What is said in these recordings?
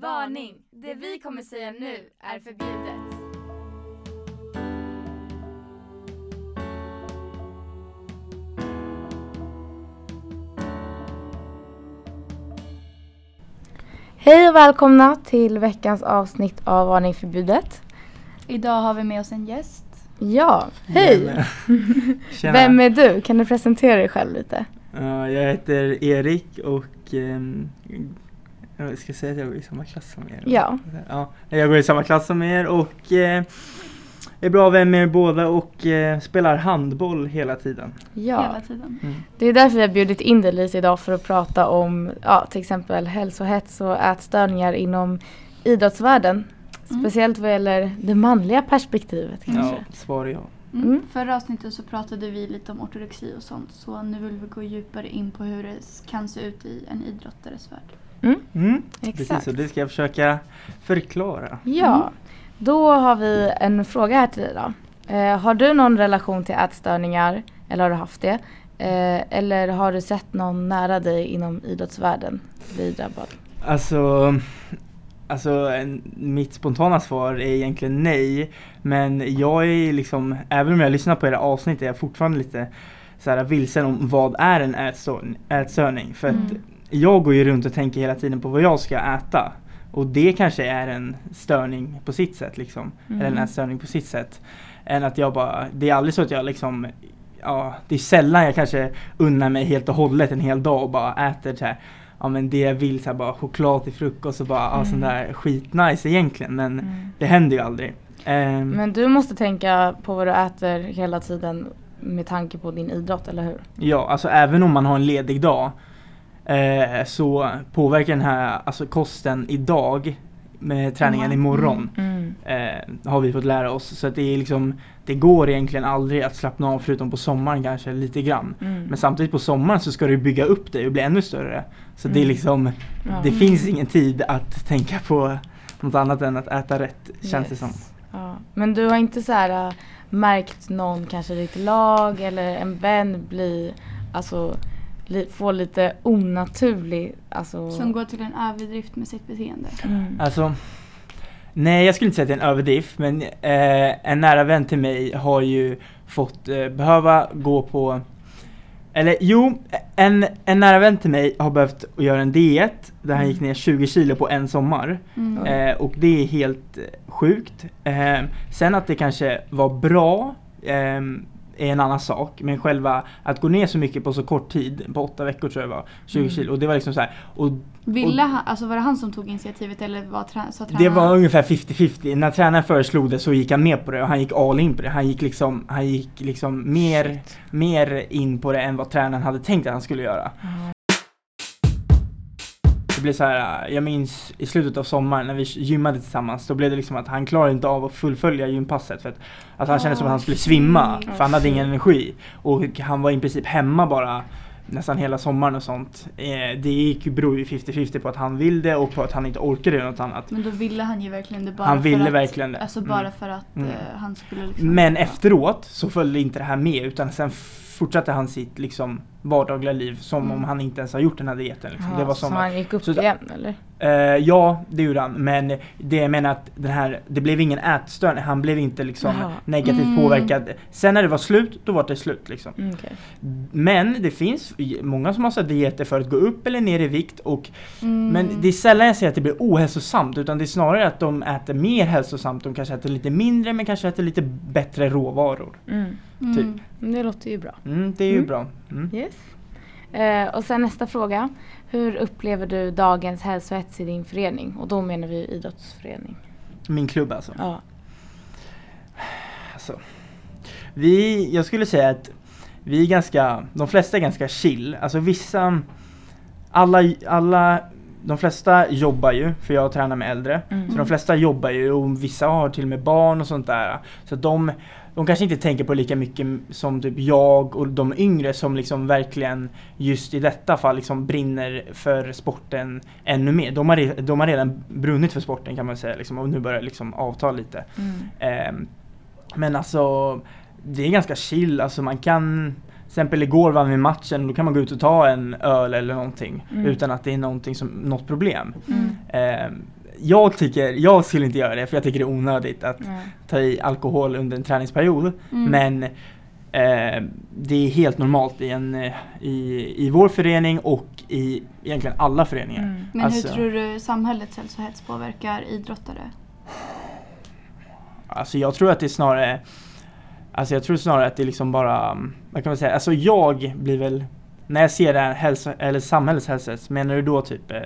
Varning! Det vi kommer säga nu är förbjudet. Hej och välkomna till veckans avsnitt av Varning förbjudet. Idag har vi med oss en gäst. Ja, hej! Tjena. Vem är du? Kan du presentera dig själv lite? Ja, jag heter Erik och ehm, jag ska säga att jag går i samma klass som er. Ja. ja jag går i samma klass som er och eh, är bra vän med er båda och eh, spelar handboll hela tiden. Ja, Hela tiden. Mm. det är därför vi har bjudit in dig lite idag för att prata om ja, till exempel hälsohets och ätstörningar inom idrottsvärlden. Mm. Speciellt vad gäller det manliga perspektivet kanske. Ja, svar ja. Mm. Mm. Förra avsnittet så pratade vi lite om ortodoxi och sånt så nu vill vi gå djupare in på hur det kan se ut i en idrottares värld. Mm. Mm, Exakt. precis, och det ska jag försöka förklara. Ja, då har vi en fråga här till dig då. Eh, har du någon relation till ätstörningar eller har du haft det? Eh, eller har du sett någon nära dig inom idrottsvärlden bli drabbad? Alltså, alltså en, mitt spontana svar är egentligen nej. Men jag är liksom, även om jag lyssnar på era avsnitt är jag fortfarande lite så här vilsen om vad är en ätstörning. För att Mm. Jag går ju runt och tänker hela tiden på vad jag ska äta. Och det kanske är en störning på sitt sätt liksom. Eller en Mm. ätstörning på sitt sätt. Än att jag bara, det är aldrig så att jag liksom Ja, det är sällan jag kanske unnar mig helt och hållet en hel dag och bara äter så här ja men det jag vill så här, bara choklad till frukost och bara ja, Mm. sån där skitnice egentligen men Mm. det händer ju aldrig. Ehm, Men du måste tänka på vad du äter hela tiden med tanke på din idrott, eller hur? Ja, alltså även om man har en ledig dag eh, så påverkar den här alltså kosten idag med träningen Mm. imorgon Mm. eh, har vi fått lära oss. Så att det är liksom det går egentligen aldrig att slappna av förutom på sommaren kanske lite grann. Mm. Men samtidigt på sommaren så ska du bygga upp dig och bli ännu större. Så det är Mm. liksom Ja. Det finns ingen tid att tänka på något annat än att äta rätt känns det Yes. som. Ja. Men du har inte så här äh, märkt någon, kanske i ditt lag eller en vän bli, alltså få lite onaturlig, alltså. Som går till en överdrift med sitt beteende. Mm. Alltså Nej jag skulle inte säga att det är en överdrift men eh, en nära vän till mig har ju fått eh, behöva gå på eller jo, en, en nära vän till mig har behövt göra en diet där han Mm. gick ner 20 kilo på en sommar. Mm. Eh, och det är helt eh, sjukt. Eh, sen att det kanske var bra eh, är en annan sak. Men själva att gå ner så mycket på så kort tid, på åtta veckor tror jag det var, 20 Mm. kilo. Och det var liksom så här. Och Ville han, alltså var det han som tog initiativet eller var trä, sa det tränaren? var ungefär 50-50. När tränaren föreslog det så gick han med på det och han gick all in på det. Han gick liksom, han gick liksom mer, Shit. mer in på det än vad tränaren hade tänkt att han skulle göra. Ja. Det blev så här, jag minns i slutet av sommaren när vi gymmade tillsammans, då blev det liksom att han klarade inte av att fullfölja gympasset för att alltså han kände som att han skulle svimma för han hade ingen energi. Och han var i princip hemma bara nästan hela sommaren och sånt. Eh, det gick beror ju 50-50 på att han vill det och på att han inte orkade göra något annat. Men då ville han ju verkligen det bara Han ville för att, verkligen det. Alltså Mm. bara för att Mm. eh, han skulle liksom Men efteråt så följde inte det här med utan sen fortsatte han sitt liksom vardagliga liv som Mm. om han inte ens har gjort den här dieten. Liksom. Ja, det var så som han gick upp så- igen eller? Eh, ja, det gjorde han. Men det jag menar att den här, det blev ingen ätstörning. Han blev inte liksom Jaha. negativt Mm. påverkad. Sen när det var slut, då var det slut liksom. Mm, okej. Men det finns många som har så här dieter för att gå upp eller ner i vikt. Och, Mm. Men det är sällan jag säger att det blir ohälsosamt. Utan det är snarare att de äter mer hälsosamt. De kanske äter lite mindre men kanske äter lite bättre råvaror. Mm. Mm. typ. Men Det låter ju bra. Mm, det är ju Mm. bra. Mm. Yes. Eh, och sen nästa fråga. Hur upplever du dagens hälsohets i din förening? Och då menar vi idrottsförening. Min klubb alltså. Ja. Alltså, vi, jag skulle säga att vi är ganska, de flesta är ganska chill. Alltså vissa, alla, alla, de flesta jobbar ju, för jag tränar med äldre. Mm. Så de flesta jobbar ju och vissa har till och med barn och sånt där. Så de, de kanske inte tänker på lika mycket som typ jag och de yngre som liksom verkligen just i detta fall liksom brinner för sporten ännu mer. De har, de har redan brunnit för sporten kan man säga liksom, och nu börjar det liksom avta lite. Mm. Ehm, men alltså, det är ganska chill. Alltså man kan, exempel igår vann vi matchen, då kan man gå ut och ta en öl eller någonting Mm. utan att det är någonting som, något problem. Mm. Ehm, jag tycker, jag skulle inte göra det för jag tycker det är onödigt att Ja. ta i alkohol under en träningsperiod. Mm. Men eh, det är helt normalt i, en, eh, i, i vår förening och i egentligen alla föreningar. Mm. Men Alltså- hur tror du samhällets hälsohets påverkar idrottare? Alltså jag tror att det är snarare Alltså jag tror snarare att det är liksom bara, mm, vad kan man säga, alltså jag blir väl när jag ser det här hälsa, eller samhällets hälsohets, menar du då typ eh,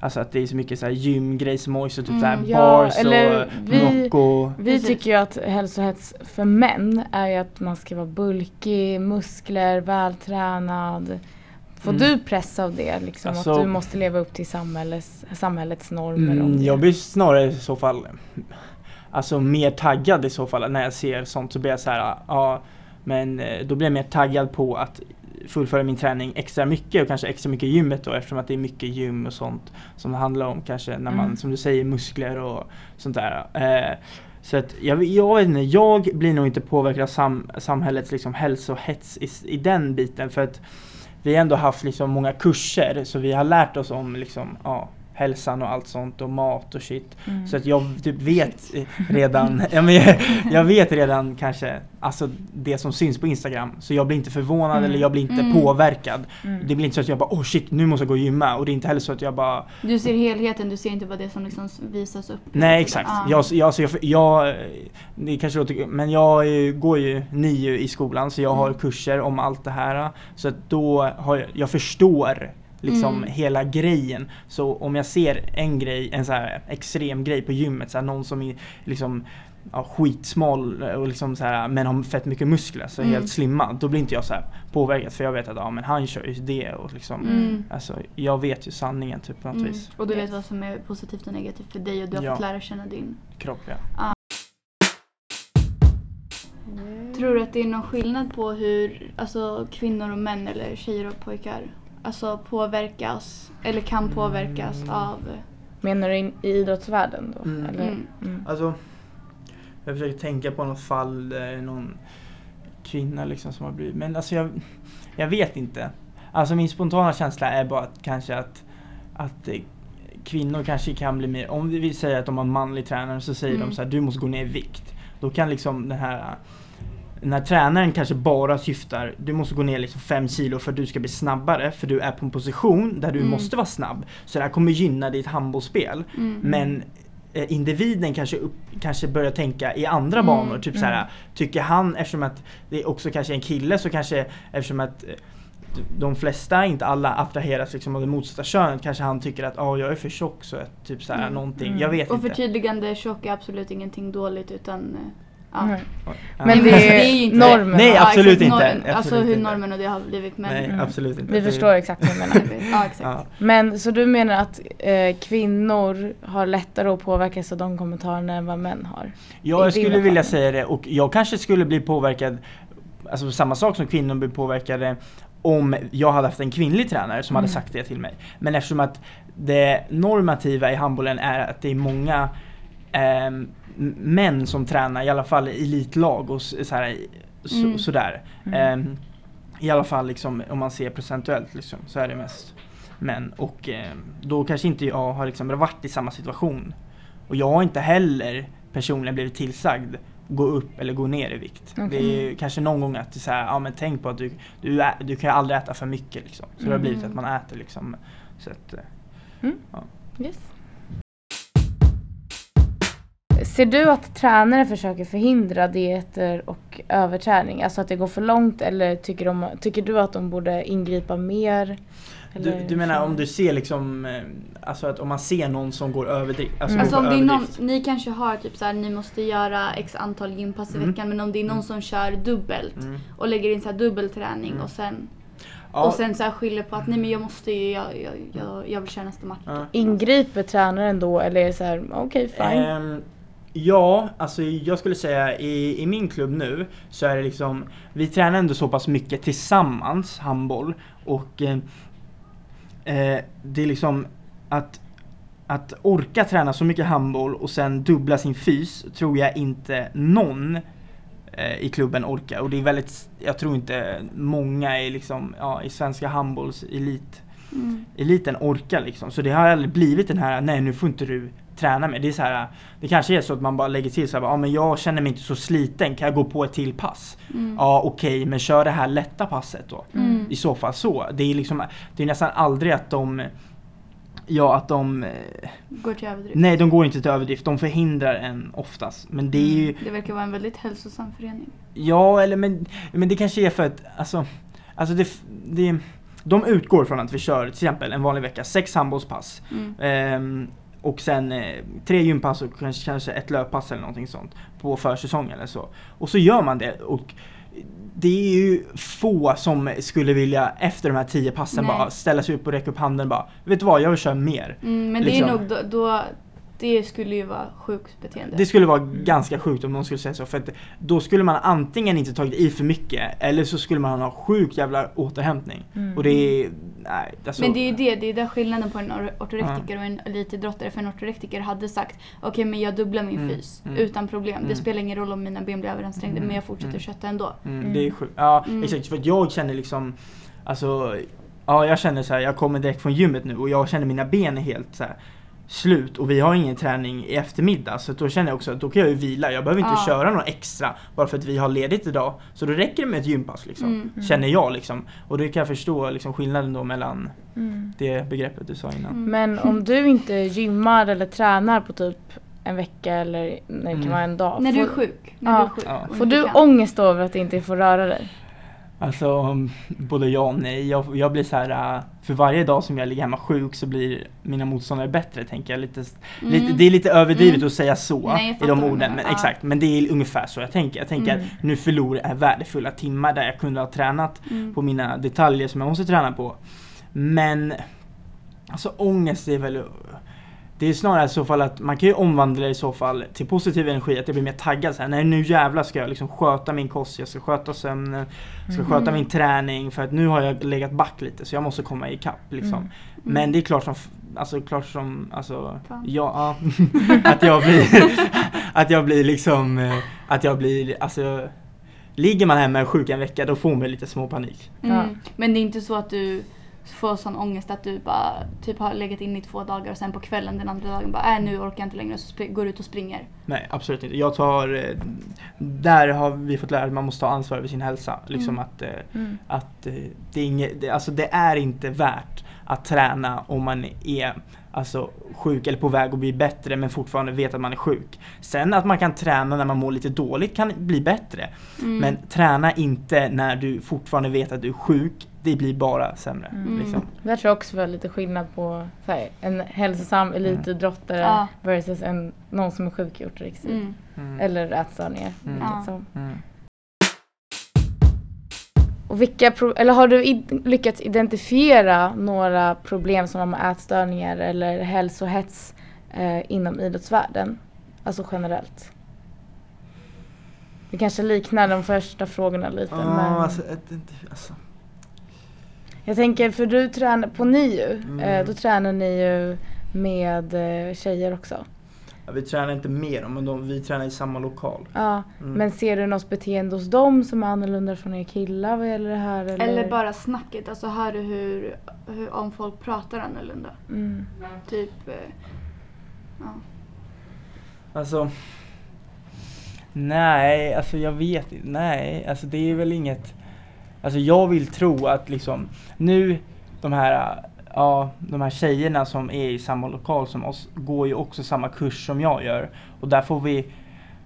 Alltså att det är så mycket så här gymgrejs och så typ Mm, så här ja, bars eller och vi- Nocco Vi Precis. tycker ju att hälsohets för män är ju att man ska vara bulkig, muskler, vältränad. Får Mm. du press av det? Liksom, Alltså- att du måste leva upp till samhällets, samhällets normer? mm? Jag blir snarare i så fall Alltså mer taggad i så fall när jag ser sånt så blir jag så här, ja Men eh, då blir jag mer taggad på att fullfölja min träning extra mycket och kanske extra mycket i gymmet då eftersom att det är mycket gym och sånt som det handlar om kanske när man Mm. som du säger muskler och sånt där. Eh, så att jag, jag vet inte, jag blir nog inte påverkad av sam, samhällets liksom hälsohets i, i den biten för att vi har ändå haft liksom många kurser så vi har lärt oss om liksom, ja, hälsan och allt sånt och mat och shit. Mm. Så att jag typ vet redan, ja, men jag, jag vet redan kanske alltså det som syns på Instagram. Så jag blir inte förvånad Mm. eller jag blir inte Mm. påverkad. Mm. Det blir inte så att jag bara oh shit nu måste jag gå och gymma och det är inte heller så att jag bara Du ser helheten, du ser inte bara det som liksom visas upp. Nej exakt. Ja. Jag, jag, alltså, jag, jag, det kanske låter, men jag går ju NIU i skolan så jag har Mm. kurser om allt det här. Så att då har jag, jag förstår liksom Mm. hela grejen. Så om jag ser en grej, en så här extrem grej på gymmet, så här, någon som är liksom ja, skitsmal och liksom så här, men har fett mycket muskler, så Mm. helt slimmad. Då blir inte jag så här påverkad för jag vet att ja, men han kör ju det och liksom Mm. Alltså jag vet ju sanningen typ på något Mm. vis. Och du vet vad som är positivt och negativt för dig och du har Ja. fått lära känna din. Kropp ja. Tror du att det är någon skillnad på hur alltså, kvinnor och män eller tjejer och pojkar alltså, påverkas eller kan påverkas Mm. av... Menar du in, i idrottsvärlden då? Mm. Eller? Mm. Mm. Alltså, jag försöker tänka på något fall där någon kvinna liksom som har blivit, men alltså jag, jag vet inte. Alltså min spontana känsla är bara att kanske att, att eh, kvinnor kanske kan bli mer, om vi säger att de har manlig tränare så säger Mm. de så här, du måste gå ner i vikt. Då kan liksom den här den här tränaren kanske bara syftar, du måste gå ner liksom 5 kilo för att du ska bli snabbare, för du är på en position där du Mm. måste vara snabb. Så det här kommer gynna ditt handbollsspel. Mm. Men eh, individen kanske, upp, kanske börjar tänka i andra Mm, banor. Typ så här, mm. tycker han, eftersom att det också kanske är en kille, så kanske eftersom att eh, de flesta, inte alla, attraheras liksom av det motsatta könet kanske han tycker att oh, jag är för tjock så att typ så här, Mm. någonting. Mm. Jag vet Och inte. förtydligande, tjock är absolut ingenting dåligt utan... eh, Ja. Nej. Ja. Men det alltså, är, ju inte- normen. Nej, Ja, absolut exakt, inte. normen, Absolut alltså hur inte. normen och det har blivit men... Nej, Mm. absolut inte. Vi Det- förstår exakt vad du menar. Ja exakt. Ja. Men så du menar att eh, kvinnor har lättare att påverkas av de kommentarerna än vad män har? Ja, jag skulle vilja säga det och jag kanske skulle bli påverkad, alltså samma sak som kvinnor blir påverkade om jag hade haft en kvinnlig tränare som hade Mm. sagt det till mig. Men eftersom att det normativa i handbollen är att det är många m- män som tränar, i alla fall i elitlag och så här, så, Mm. sådär. Mm. Ehm, I alla fall liksom, om man ser procentuellt liksom, så är det mest män. Och ehm, då kanske inte jag har liksom varit i samma situation. Och jag har inte heller personligen blivit tillsagd gå upp eller gå ner i vikt. Okej. Det är ju kanske någon gång att det är så här, ja men tänk på att du, du, ä, du kan ju aldrig äta för mycket liksom. Så det har blivit Mm. att man äter liksom. Så att, eh, Yes. Ser du att tränare försöker förhindra dieter och överträning? Alltså att det går för långt eller tycker, de, tycker du att de borde ingripa mer? du, du menar om du ser liksom, eh, alltså att om man ser någon som går överdrift. Alltså, Mm. Alltså om det är någon, ni kanske har typ såhär, ni måste göra x antal gympass i Mm. veckan men om det är någon Mm. som kör dubbelt Mm. och lägger in så här dubbelträning Mm. och sen, Ja, och sen så här skyller på att nej men jag måste ju, jag, jag, jag, jag vill köra nästa match. ja. Ingriper tränaren då eller är det så här, okej fine? Ehm, ja, alltså jag skulle säga i, i min klubb nu så är det liksom, vi tränar ändå så pass mycket tillsammans, handboll. Och eh, eh, det är liksom att, att orka träna så mycket handboll och sen dubbla sin fys tror jag inte någon eh, i klubben orkar. Och det är väldigt, jag tror inte många i, liksom, ja, i svenska handbollselit Mm. eliten orkar liksom. Så det har aldrig blivit den här, nej nu får inte du träna med. Det är så här, det kanske är så att man bara lägger till så här, ja men jag känner mig inte så sliten, kan jag gå på ett till pass? Mm. Ja okej, men kör det här lätta passet då. Mm. I så fall så. Det är liksom, det är nästan aldrig att de Ja att de, eh, Går till överdrift. nej de går inte till överdrift, de förhindrar en oftast. Men det är ju, Det verkar vara en väldigt hälsosam förening. ja eller men, men det kanske är för att, alltså, alltså det, det de utgår från att vi kör till exempel en vanlig vecka, sex handbollspass. Mm. Ehm, och sen eh, tre gympass och kanske, kanske ett löppass eller någonting sånt på försäsongen eller så. Och så gör man det och det är ju få som skulle vilja efter de här tio passen Nej. bara ställa sig upp och räcka upp handen bara Vet du vad, jag vill köra mer. Mm, men Liksom. det är nog då, då, det skulle ju vara sjukt beteende. Det skulle vara ganska sjukt om någon skulle säga så för att då skulle man antingen inte tagit i för mycket eller så skulle man ha sjuk jävla återhämtning. Mm. Och det är, nej alltså, Men det är ju det, det är där skillnaden på en or- ortorektiker och en elitidrottare. För en ortorektiker hade sagt okej men jag dubblar min Mm, fys mm. utan problem. Mm. Det spelar ingen roll om mina ben blir överansträngda Mm, men jag fortsätter mm. kötta ändå. Mm, Mm. Det är sjukt. Ja Mm. exakt, för att jag känner liksom Alltså Ja jag känner så här, jag kommer direkt från gymmet nu och jag känner mina ben helt så här, Slut och vi har ingen träning i eftermiddag så då känner jag också att då kan jag ju vila. Jag behöver inte Ja. köra något extra bara för att vi har ledigt idag. Så då räcker det med ett gympass liksom. Mm. Känner jag liksom. Och då kan jag förstå liksom skillnaden då mellan Mm. det begreppet du sa innan. Mm. Men om du inte gymmar eller tränar på typ en vecka eller nej, det kan Mm. vara en dag. När du är sjuk. När Ja. du är sjuk Ja. får du ångest då över att inte få röra dig? Alltså både ja och nej. Jag, jag blir så här uh, för varje dag som jag ligger hemma sjuk så blir mina motståndare bättre tänker jag. Lite, Mm. lite, det är lite överdrivet Mm. att säga så Nej, i de orden. Men Ja. exakt, men det är ungefär så jag tänker. Jag tänker Mm. att nu förlorar jag värdefulla timmar där jag kunde ha tränat Mm. på mina detaljer som jag måste träna på. Men alltså ångest är väl det är snarare i så fall att man kan ju omvandla det i så fall till positiv energi, att jag blir mer taggad så här, Nej nu jävlar ska jag liksom sköta min kost, jag ska sköta sömnen, jag ska Mm. sköta min träning för att nu har jag legat back lite så jag måste komma ikapp liksom. Mm. Men det är klart som, alltså klart som, alltså, Fan. ja, ja att jag blir, att jag blir liksom, eh, att jag blir, alltså Ligger man hemma sjuk en vecka då får man lite små panik. Mm. Ja. Men det är inte så att du får sån ångest att du bara typ har legat in i två dagar och sen på kvällen den andra dagen bara äh, nu orkar jag inte längre och så går ut och springer. Nej absolut inte. Jag tar, eh, där har vi fått lära att man måste ta ansvar över sin hälsa. Liksom Mm. att, eh, Mm. att eh, det, är inget, det, alltså det är inte värt att träna om man är alltså, sjuk eller på väg att bli bättre men fortfarande vet att man är sjuk. Sen att man kan träna när man mår lite dåligt kan bli bättre. Mm. Men träna inte när du fortfarande vet att du är sjuk. Det blir bara sämre. Mm. Liksom. Tror jag också var lite skillnad på så här, en hälsosam elitidrottare Ja. versus en, någon som är sjuk i ortorexi. Mm. Mm. Eller ätstörningar. Mm. Ja. Mm. Och vilka pro- eller har du i- lyckats identifiera några problem som har med ätstörningar eller hälsohets eh, inom idrottsvärlden? Alltså generellt. Det kanske liknar de första frågorna lite Ja, men alltså, ett, ett, alltså. Jag tänker för du tränar på NIU, Mm. eh, då tränar ni ju med eh, tjejer också. Ja, vi tränar inte med dem men de, vi tränar i samma lokal. Ja, Mm. men ser du något beteende hos dem som är annorlunda från er killar vad gäller det här? Eller, Eller bara snacket, alltså hör du hur, hur om folk pratar annorlunda? Mm. Typ, eh, ja. Alltså Nej, alltså jag vet inte. Nej, alltså det är väl inget Alltså jag vill tro att liksom nu de här Ja, de här tjejerna som är i samma lokal som oss går ju också samma kurs som jag gör. Och där får vi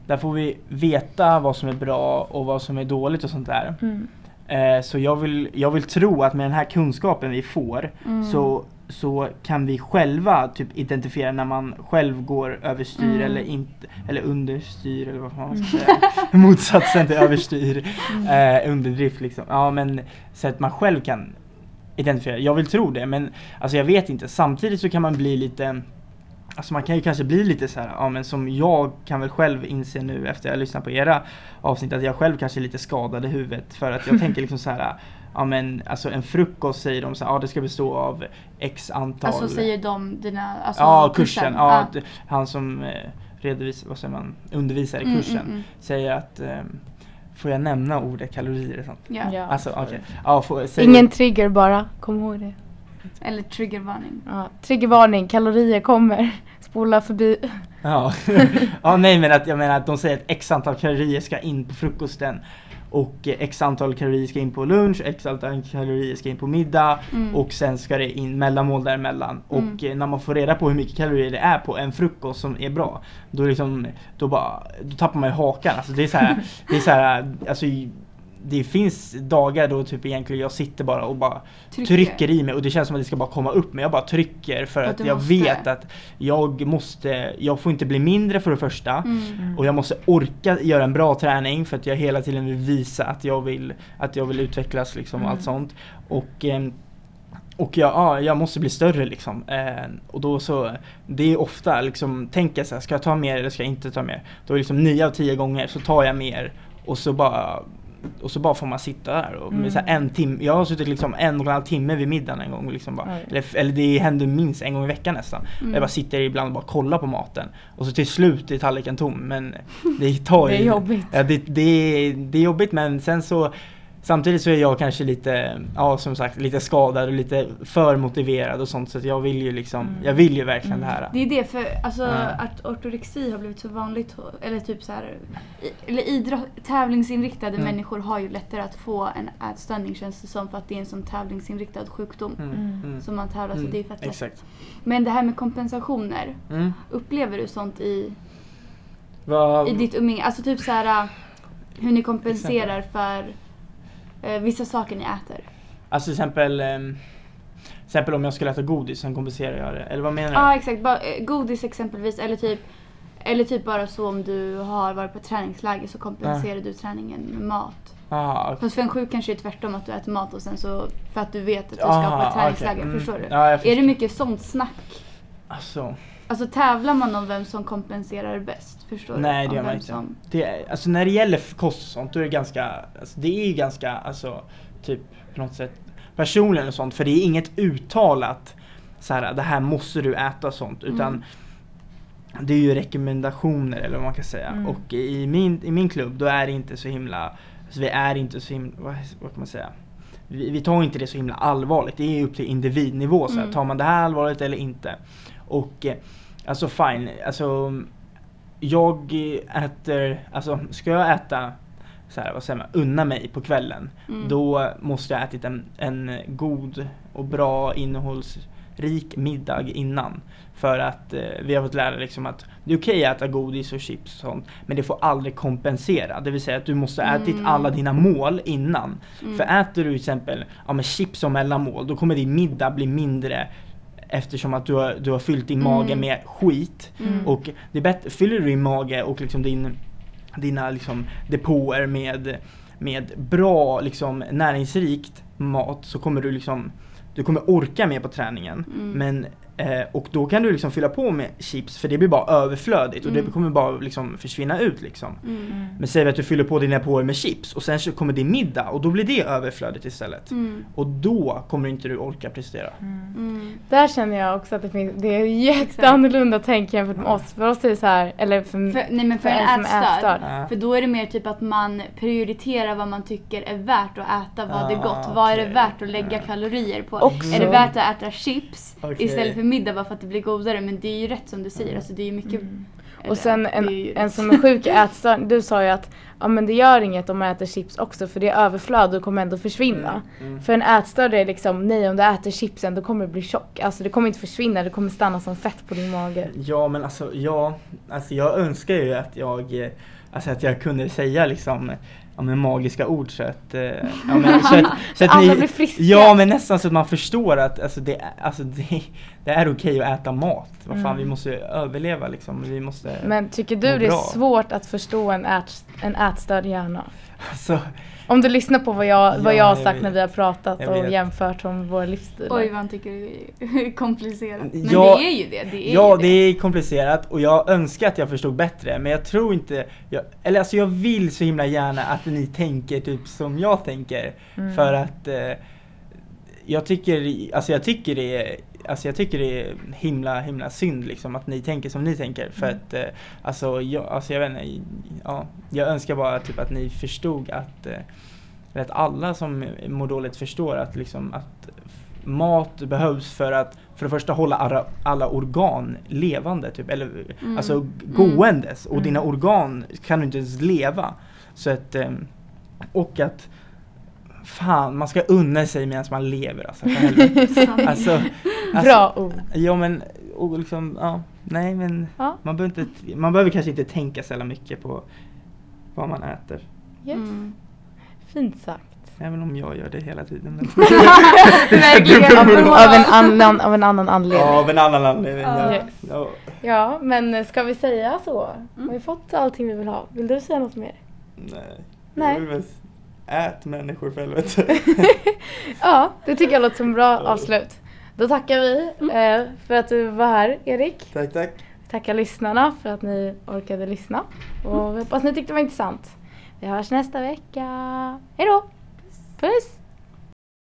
Där får vi veta vad som är bra och vad som är dåligt och sånt där. Mm. Eh, så jag vill, jag vill tro att med den här kunskapen vi får Mm. så, så kan vi själva typ identifiera när man själv går överstyr Mm. eller inte eller understyr eller vad man ska säga. Motsatsen till överstyr. Eh, underdrift liksom. Ja men så att man själv kan identifiera. Jag vill tro det men alltså jag vet inte. Samtidigt så kan man bli lite Alltså man kan ju kanske bli lite så här, ja men som jag kan väl själv inse nu efter jag lyssnat på era avsnitt att jag själv kanske är lite skadad i huvudet för att jag tänker liksom så här, ja men alltså en frukost säger de så här, ja det ska bestå av x antal Alltså säger de dina, alltså Ja kursen, ja, d- han som eh, redovisar, vad säger man, undervisar i Mm, kursen mm, mm. säger att ehm, Får jag nämna ordet kalorier och sånt? Ja. Ja. Alltså okej, ja, får, säger, Ingen trigger bara, kom ihåg det. Eller triggervarning. Ja, triggervarning, kalorier kommer. spola förbi. Ja. ja, nej men att jag menar att de säger att x antal kalorier ska in på frukosten och eh, x antal kalorier ska in på lunch, x antal kalorier ska in på middag Mm. och sen ska det in mellanmål däremellan. Mm. Och eh, när man får reda på hur mycket kalorier det är på en frukost som är bra, då liksom, då bara, då tappar man ju hakan. Alltså det är så här, det är så här, alltså det finns dagar då typ egentligen jag sitter bara och bara trycker, i mig och det känns som att det ska bara komma upp men jag bara trycker för För att att, jag måste. vet att jag måste, jag får inte bli mindre för det första Mm. och jag måste orka göra en bra träning för att jag hela tiden vill visa att jag vill, att jag vill utvecklas liksom och Mm. allt sånt. Och, ehm, och jag, ja, jag måste bli större liksom. Eh, och då så, det är ofta liksom, tänker jag så här, ska jag ta mer eller ska jag inte ta mer? Då är det liksom nio av tio gånger så tar jag mer och så bara och så bara får man sitta där och Mm. så en timme, jag har suttit liksom en och en halv timme vid middagen en gång liksom bara, eller, eller det händer minst en gång i veckan nästan. Mm. Jag bara sitter ibland och bara kollar på maten och så till slut är tallriken tom men det tar ju Det är jobbigt. Ja, det, det, det är jobbigt men sen så Samtidigt så är jag kanske lite, ja som sagt, lite skadad och lite för motiverad och sånt så att jag vill ju liksom, Mm. jag vill ju verkligen Mm. det här. Det är det, för alltså, Ja. att ortorexi har blivit så vanligt, eller typ så här, i- eller idrott, tävlingsinriktade Mm. människor har ju lättare att få en ätstörning känns det som för att det är en sån tävlingsinriktad sjukdom Mm. Mm. Mm. som man tävlar så Mm. det är fett lätt. Exakt. Men det här med kompensationer, Mm. upplever du sånt i, Vad, i ditt umgänge? Alltså typ så här hur ni kompenserar för vissa saker ni äter? alltså till exempel, ehm, till exempel om jag skulle äta godis, sen kompenserar jag det. Eller vad menar du? Ja exakt, bara, eh, godis exempelvis eller typ eller typ bara så om du har varit på träningsläger så kompenserar du träningen med mat. Ah, okej. Fast för en sjuk kanske det är tvärtom att du äter mat och sen så för att du vet att du ska Ah, på ett träningsläger. okej. Mm. Förstår du? Ja, jag Är det förstår. mycket sånt snack? Alltså, Alltså tävlar man om vem som kompenserar bäst? Förstår Nej, du? det gör man inte. Som... det, är- alltså när det gäller kost och sånt, då är det ganska, alltså, det är ganska, alltså typ på något sätt personligen och sånt, för det är inget uttalat så här, det här måste du äta och sånt, utan Mm. det är ju rekommendationer eller vad man kan säga. Mm. Och i min, i min klubb, då är det inte så himla, alltså vi är inte så himla, vad, vad kan man säga? Vi, vi tar inte det så himla allvarligt, det är upp till individnivå. Så här, Mm. Tar man det här allvarligt eller inte? Och eh, alltså fine, alltså jag äter, alltså ska jag äta så här, vad säger man, unna mig på kvällen Mm. då måste jag ha ätit en, en god och bra innehållsrik middag innan. För att eh, vi har fått lära liksom att det är okej att äta godis och chips och sånt men det får aldrig kompensera. Det vill säga att du måste ha ätit Mm. alla dina mål innan. Mm. För äter du till exempel ja, chips som mellanmål då kommer din middag bli mindre eftersom att du har, du har fyllt din mage Mm. med skit. Mm. Och det är bättre, fyller du din mage och liksom din, dina liksom depåer med, med bra liksom näringsrikt mat så kommer du liksom du kommer orka mer på träningen. Mm. Men, eh, och då kan du liksom fylla på med chips för det blir bara överflödigt och Mm. det kommer bara liksom försvinna ut liksom. Mm. Men säg att du fyller på dina depåer med chips och sen så kommer din middag och då blir det överflödigt istället. Mm. Och då kommer inte du orka prestera. Mm. Där känner jag också att det finns, det är jätteannorlunda tänk jämfört med oss. För oss är det så här, eller för, För, nej men för, för en som är ätstörd. ätstörd. Ja. För då är det mer typ att man prioriterar vad man tycker är värt att äta, vad är Ah, gott, vad är det värt att lägga kalorier på. Också- Är det värt att äta chips Okej. istället för middag bara för att det blir godare? Men det är ju rätt som du säger, alltså det är mycket... Mm. eller, Och sen en, ju en som är sjuk i ätstörning, du sa ju att ja, men det gör inget om man äter chips också för det är överflöd och kommer ändå försvinna. Mm. För en ätstörd är liksom, nej om du äter chipsen då kommer du bli tjock. Alltså det kommer inte försvinna, det kommer stanna som fett på din mage. Ja men alltså, ja, alltså jag önskar ju att jag, eh, alltså att jag kunde säga liksom ja, men magiska ord så att, eh, ja, men, så att, så att Alla blir friska. Ja men nästan så att man förstår att alltså, det, är- alltså, det, det är okej att äta mat. Vad fan Mm. vi måste överleva liksom. Vi måste, Men tycker du det är bra. svårt att förstå en, ät, en ätstörd hjärna? alltså, Om du lyssnar på vad jag, vad Ja, jag har jag sagt vet. när vi har pratat Jag och vet. jämfört om våra livsstilar. Oj vad han tycker det är komplicerat. Men Ja, det är ju det. det är ja ju det är komplicerat och jag önskar att jag förstod bättre men jag tror inte, jag, eller alltså jag vill så himla gärna att ni tänker typ som jag tänker. Mm. För att eh, jag tycker, alltså jag tycker det är Alltså jag tycker det är himla himla synd liksom att ni tänker som ni tänker för Mm. att eh, alltså, jag, alltså jag vet inte, ja, jag önskar bara typ att ni förstod att, eh, att alla som mår dåligt förstår att liksom att mat behövs för att för det första hålla alla, alla organ levande, typ, eller Mm. alltså gåendes. Och Mm. dina organ kan du inte ens leva. Så att, ehm, och att Fan, man ska unna sig medan man lever alltså. För alltså, alltså Bra ord. Ja men, och liksom, ja, nej men Ja. man behöver, inte, man behöver kanske inte tänka så jävla mycket på vad man äter. Yes. Mm. Fint sagt. Även om jag gör det hela tiden. Av, en- av, en annan, av en annan anledning. ja, av en annan anledning. Ja. Yes. Ja. Ja, men ska vi säga så? Mm. Har vi fått allting vi vill ha? Vill du säga något mer? Nej. Nej. Ät människor för helvete. Ja, det tycker jag låter som bra avslut. Då tackar vi eh, för att du var här, Erik. tack, tack. Tackar lyssnarna för att ni orkade lyssna. Och vi hoppas ni tyckte det var intressant. Vi hörs nästa vecka. Hej då! Puss!